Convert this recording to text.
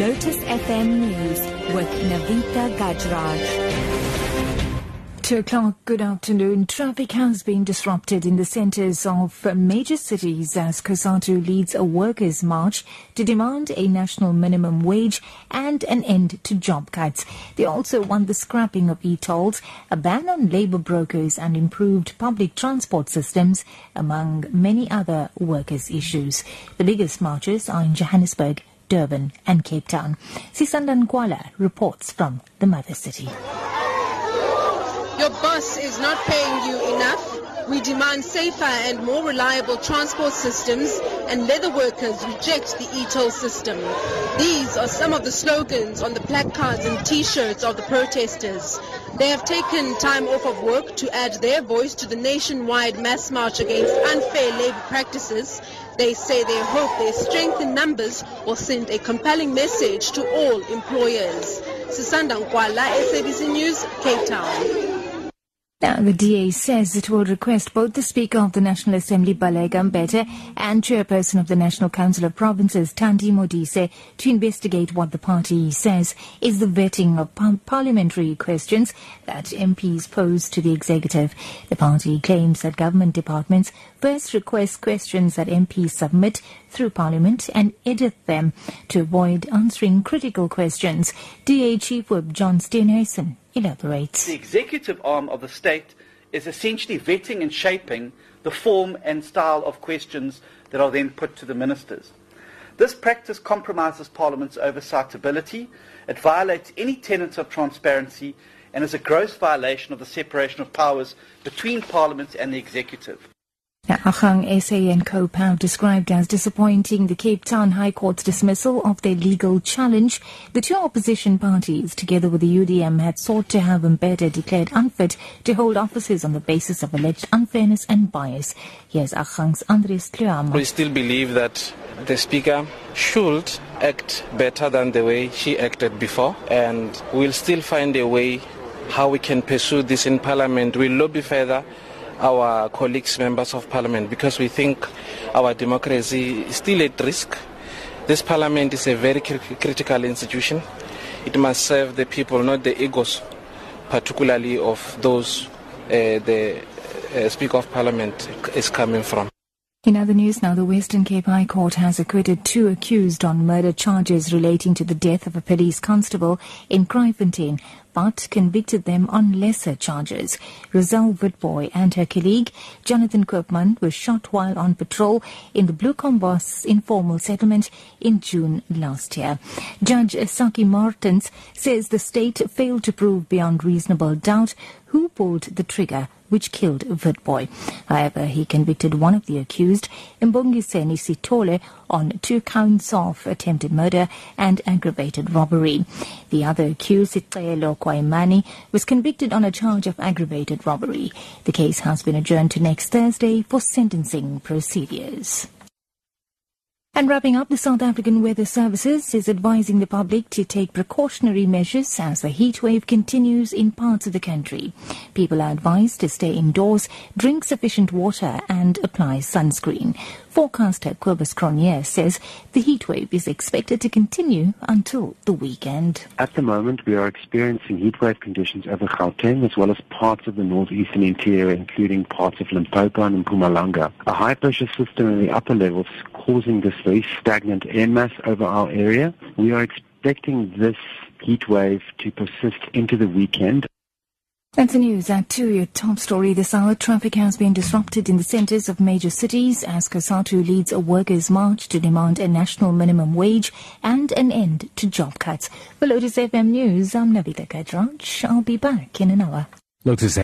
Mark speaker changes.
Speaker 1: Lotus FM News with Navita Gajraj. Two o'clock, good afternoon. Traffic has been disrupted in the centres of major cities as COSATU leads a workers' march to demand a national minimum wage and an end to job cuts. They also want the scrapping of e-tolls, a ban on labour brokers and improved public transport systems, among many other workers' issues. The biggest marches are in Johannesburg, Durban and Cape Town. Sisanda Nkwala reports from the mother city.
Speaker 2: Your boss is not paying you enough. We demand safer and more reliable transport systems and leather workers reject the e-toll system. These are some of the slogans on the placards and t-shirts of the protesters. They have taken time off of work to add their voice to the nationwide mass march against unfair labor practices. They say they hope their strength in numbers will send a compelling message to all employers. Sisanda Nkwala, SABC News, Cape Town.
Speaker 1: Now, the DA says it will request both the Speaker of the National Assembly, Baleka Mbete, and Chairperson of the National Council of Provinces, Thandi Modise, to investigate what the party says is the vetting of parliamentary questions that MPs pose to the executive. The party claims that government departments first request questions that MPs submit through Parliament and edit them to avoid answering critical questions. DA Chief Whip John Steenhuisen elaborates.
Speaker 3: The executive arm of the state is essentially vetting and shaping the form and style of questions that are then put to the ministers. This practice compromises Parliament's oversight ability, it violates any tenets of transparency, and is a gross violation of the separation of powers between Parliament and the executive.
Speaker 1: Agang SA and Co-PAL described as disappointing the Cape Town High Court's dismissal of their legal challenge. The two opposition parties, together with the UDM, had sought to have Mbete declared unfit to hold offices on the basis of alleged unfairness and bias. Here's Agang's Andries Tlouamma.
Speaker 4: We still believe that the Speaker should act better than the way she acted before, and we'll still find a way how we can pursue this in Parliament. We'll lobby further our colleagues, members of parliament, because we think our democracy is still at risk. This parliament is a very critical institution. It must serve the people, not the egos, particularly of those uh, the uh, Speaker of Parliament is coming from.
Speaker 1: In other news now, the Western Cape High Court has acquitted two accused on murder charges relating to the death of a police constable in Kraaifontein, but convicted them on lesser charges. Roselle Witbooi and her colleague, Jonathan Koopman, were shot while on patrol in the Bloekombos informal settlement in June last year. Judge Saki Martens says the state failed to prove beyond reasonable doubt who pulled the trigger which killed Witbooi. However, he convicted one of the accused, Mbongiseni Sitole, on two counts of attempted murder and aggravated robbery. The other accused, Sitelo Kwaimani, was convicted on a charge of aggravated robbery. The case has been adjourned to next Thursday for sentencing procedures. And wrapping up, the South African Weather Services is advising the public to take precautionary measures as the heat wave continues in parts of the country. People are advised to stay indoors, drink sufficient water and apply sunscreen. Forecaster Cobus Cronier says the heat wave is expected to continue until the weekend.
Speaker 5: At the moment, we are experiencing heatwave conditions over Gauteng as well as parts of the northeastern interior, including parts of Limpopo and Mpumalanga. A high pressure system in the upper levels causing this very stagnant air mass over our area. We are expecting this heatwave to persist into the weekend.
Speaker 1: That's the news at 2, your top story this hour. Traffic has been disrupted in the centres of major cities as COSATU leads a workers' march to demand a national minimum wage and an end to job cuts. For Lotus FM News, I'm Navita Gajraj. I'll be back in an hour.
Speaker 6: Lotus